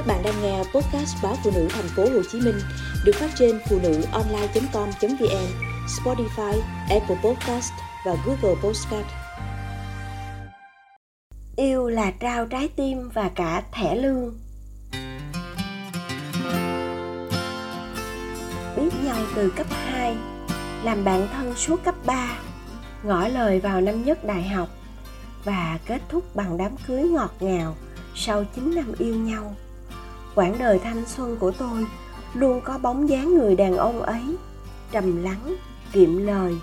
Các bạn đang nghe podcast báo phụ nữ thành phố Hồ Chí Minh được phát trên phụ nữ online.com.vn, Spotify, Apple Podcast và Google Podcast. Yêu là trao trái tim và cả thẻ lương. Biết nhau từ cấp 2, làm bạn thân suốt cấp 3, ngỏ lời vào năm nhất đại học và kết thúc bằng đám cưới ngọt ngào sau 9 năm yêu nhau quãng đời thanh xuân của tôi, luôn có bóng dáng người đàn ông ấy, trầm lắng, kiệm lời,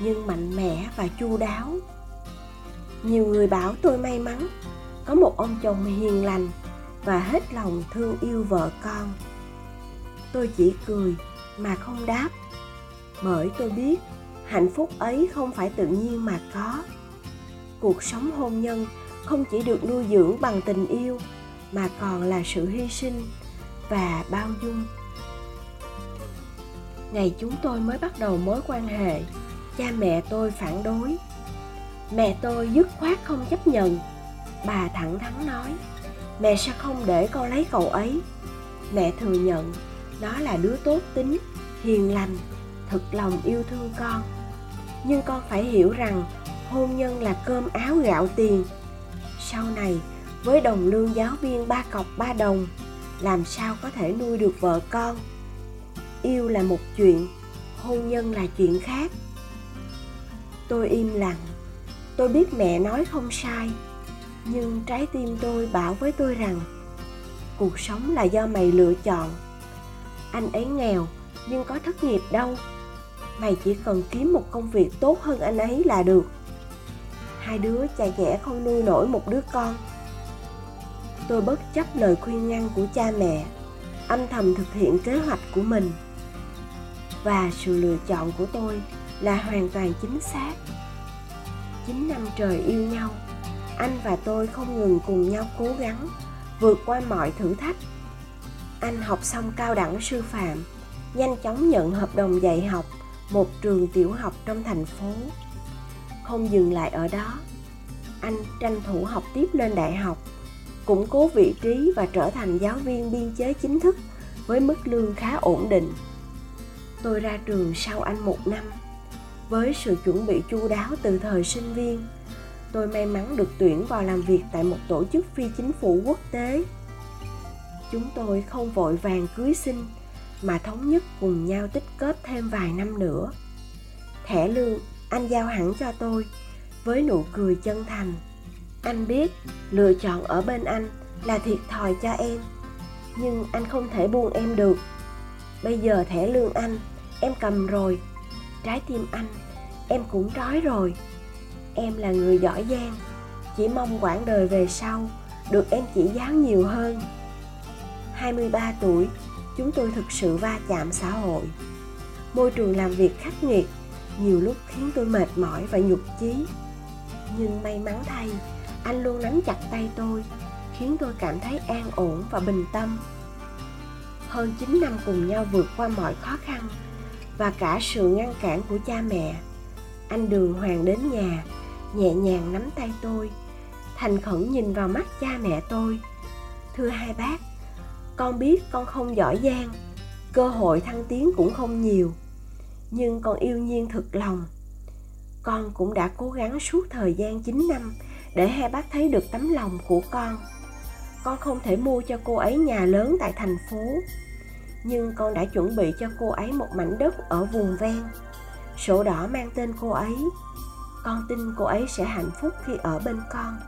nhưng mạnh mẽ và chu đáo. Nhiều người bảo tôi may mắn, có một ông chồng hiền lành và hết lòng thương yêu vợ con. Tôi chỉ cười mà không đáp, bởi tôi biết hạnh phúc ấy không phải tự nhiên mà có. Cuộc sống hôn nhân không chỉ được nuôi dưỡng bằng tình yêu mà còn là sự hy sinh và bao dung. Ngày chúng tôi mới bắt đầu mối quan hệ, cha mẹ tôi phản đối. Mẹ tôi dứt khoát không chấp nhận. Bà thẳng thắn nói, mẹ sẽ không để con lấy cậu ấy. Mẹ thừa nhận, nó là đứa tốt tính, hiền lành thực lòng yêu thương con. Nhưng con phải hiểu rằng hôn nhân là cơm áo gạo tiền. Sau này với đồng lương giáo viên ba cọc ba đồng, làm sao có thể nuôi được vợ con? Yêu là một chuyện, hôn nhân là chuyện khác. Tôi im lặng. Tôi biết mẹ nói không sai, nhưng trái tim tôi bảo với tôi rằng, cuộc sống là do mày lựa chọn. Anh ấy nghèo, nhưng có thất nghiệp đâu. Mày chỉ cần kiếm một công việc tốt hơn anh ấy là được. Hai đứa chả nhẽ không nuôi nổi một đứa con tôi bất chấp lời khuyên ngăn của cha mẹ, âm thầm thực hiện kế hoạch của mình. Và sự lựa chọn của tôi là hoàn toàn chính xác. Chín năm trời yêu nhau, anh và tôi không ngừng cùng nhau cố gắng vượt qua mọi thử thách. Anh học xong cao đẳng sư phạm, nhanh chóng nhận hợp đồng dạy học một trường tiểu học trong thành phố. Không dừng lại ở đó, anh tranh thủ học tiếp lên đại học củng cố vị trí và trở thành giáo viên biên chế chính thức với mức lương khá ổn định. Tôi ra trường sau anh một năm. Với sự chuẩn bị chu đáo từ thời sinh viên, tôi may mắn được tuyển vào làm việc tại một tổ chức phi chính phủ quốc tế. Chúng tôi không vội vàng cưới sinh mà thống nhất cùng nhau tích kết thêm vài năm nữa. Thẻ lương anh giao hẳn cho tôi với nụ cười chân thành anh biết, lựa chọn ở bên anh là thiệt thòi cho em. Nhưng anh không thể buông em được. Bây giờ thẻ lương anh, em cầm rồi. Trái tim anh, em cũng trói rồi. Em là người giỏi giang, chỉ mong quãng đời về sau được em chỉ giáo nhiều hơn. 23 tuổi, chúng tôi thực sự va chạm xã hội. Môi trường làm việc khắc nghiệt, nhiều lúc khiến tôi mệt mỏi và nhục chí. Nhưng may mắn thay anh luôn nắm chặt tay tôi, khiến tôi cảm thấy an ổn và bình tâm. Hơn 9 năm cùng nhau vượt qua mọi khó khăn và cả sự ngăn cản của cha mẹ, anh đường hoàng đến nhà, nhẹ nhàng nắm tay tôi, thành khẩn nhìn vào mắt cha mẹ tôi. Thưa hai bác, con biết con không giỏi giang, cơ hội thăng tiến cũng không nhiều, nhưng con yêu nhiên thực lòng. Con cũng đã cố gắng suốt thời gian 9 năm để hai bác thấy được tấm lòng của con. Con không thể mua cho cô ấy nhà lớn tại thành phố. Nhưng con đã chuẩn bị cho cô ấy một mảnh đất ở vùng ven. Sổ đỏ mang tên cô ấy. Con tin cô ấy sẽ hạnh phúc khi ở bên con.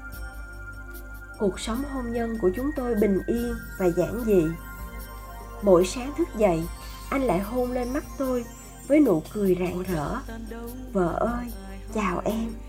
Cuộc sống hôn nhân của chúng tôi bình yên và giản dị. Mỗi sáng thức dậy, anh lại hôn lên mắt tôi với nụ cười rạng rỡ. Vợ ơi, chào em.